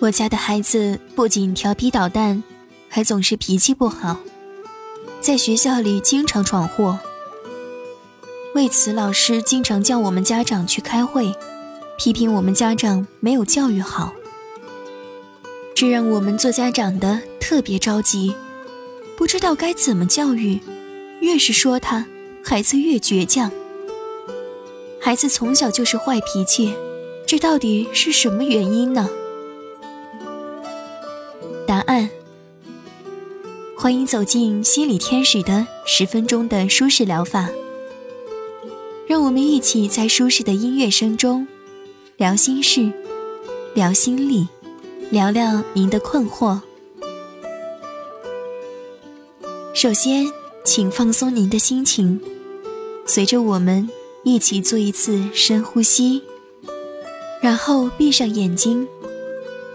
我家的孩子不仅调皮捣蛋，还总是脾气不好，在学校里经常闯祸。为此，老师经常叫我们家长去开会，批评我们家长没有教育好。这让我们做家长的特别着急，不知道该怎么教育。越是说他，孩子越倔强。孩子从小就是坏脾气，这到底是什么原因呢？欢迎走进心理天使的十分钟的舒适疗法。让我们一起在舒适的音乐声中聊心事，聊心理，聊聊您的困惑。首先，请放松您的心情，随着我们一起做一次深呼吸，然后闭上眼睛，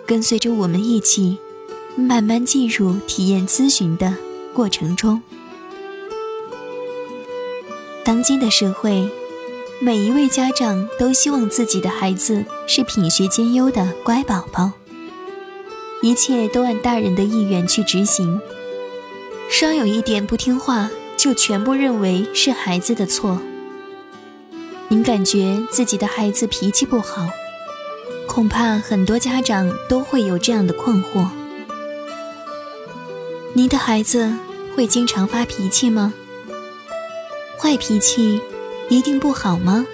跟随着我们一起慢慢进入体验咨询的过程中。当今的社会。每一位家长都希望自己的孩子是品学兼优的乖宝宝，一切都按大人的意愿去执行，稍有一点不听话，就全部认为是孩子的错。您感觉自己的孩子脾气不好，恐怕很多家长都会有这样的困惑：您的孩子会经常发脾气吗？坏脾气。一定不好吗？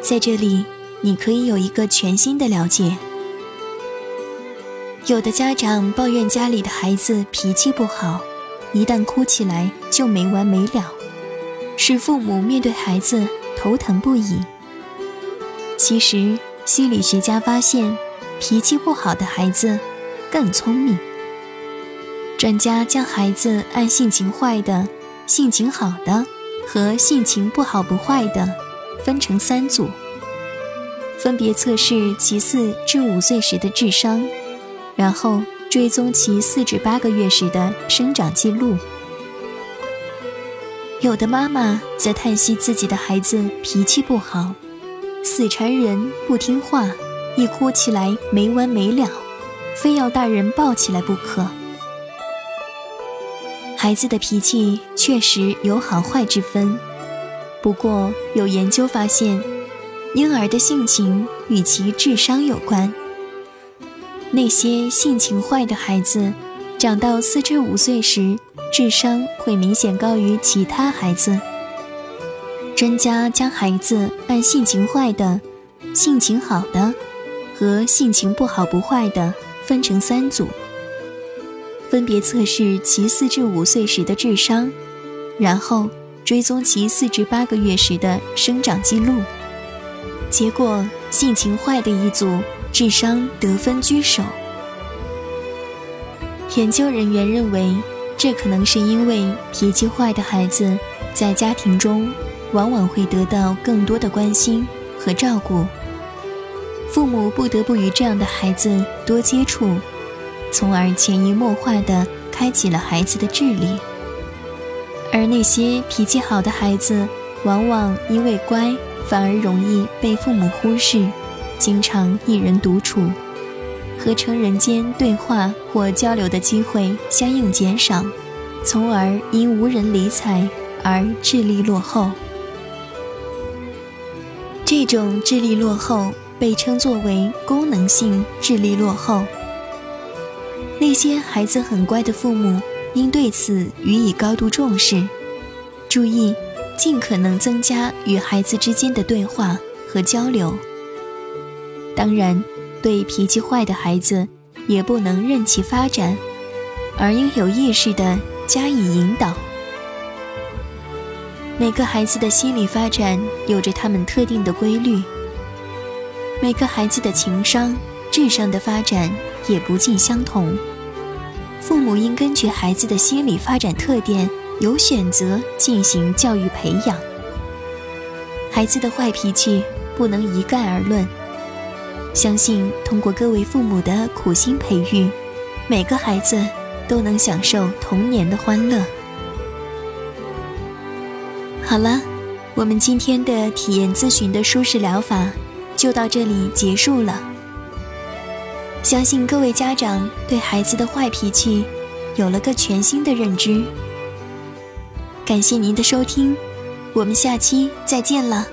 在这里，你可以有一个全新的了解。有的家长抱怨家里的孩子脾气不好，一旦哭起来就没完没了，使父母面对孩子头疼不已。其实，心理学家发现，脾气不好的孩子更聪明。专家将孩子按性情坏的、性情好的。和性情不好不坏的分成三组，分别测试其四至五岁时的智商，然后追踪其四至八个月时的生长记录。有的妈妈则叹息自己的孩子脾气不好，死缠人不听话，一哭起来没完没了，非要大人抱起来不可。孩子的脾气确实有好坏之分，不过有研究发现，婴儿的性情与其智商有关。那些性情坏的孩子，长到四至五岁时，智商会明显高于其他孩子。专家将孩子按性情坏的、性情好的和性情不好不坏的分成三组。分别测试其四至五岁时的智商，然后追踪其四至八个月时的生长记录。结果，性情坏的一组智商得分居首。研究人员认为，这可能是因为脾气坏的孩子在家庭中往往会得到更多的关心和照顾，父母不得不与这样的孩子多接触。从而潜移默化地开启了孩子的智力，而那些脾气好的孩子，往往因为乖，反而容易被父母忽视，经常一人独处，和成人间对话或交流的机会相应减少，从而因无人理睬而智力落后。这种智力落后被称作为功能性智力落后。那些孩子很乖的父母，应对此予以高度重视，注意尽可能增加与孩子之间的对话和交流。当然，对脾气坏的孩子，也不能任其发展，而应有意识地加以引导。每个孩子的心理发展有着他们特定的规律，每个孩子的情商、智商的发展。也不尽相同。父母应根据孩子的心理发展特点，有选择进行教育培养。孩子的坏脾气不能一概而论，相信通过各位父母的苦心培育，每个孩子都能享受童年的欢乐。好了，我们今天的体验咨询的舒适疗法就到这里结束了。相信各位家长对孩子的坏脾气有了个全新的认知。感谢您的收听，我们下期再见了。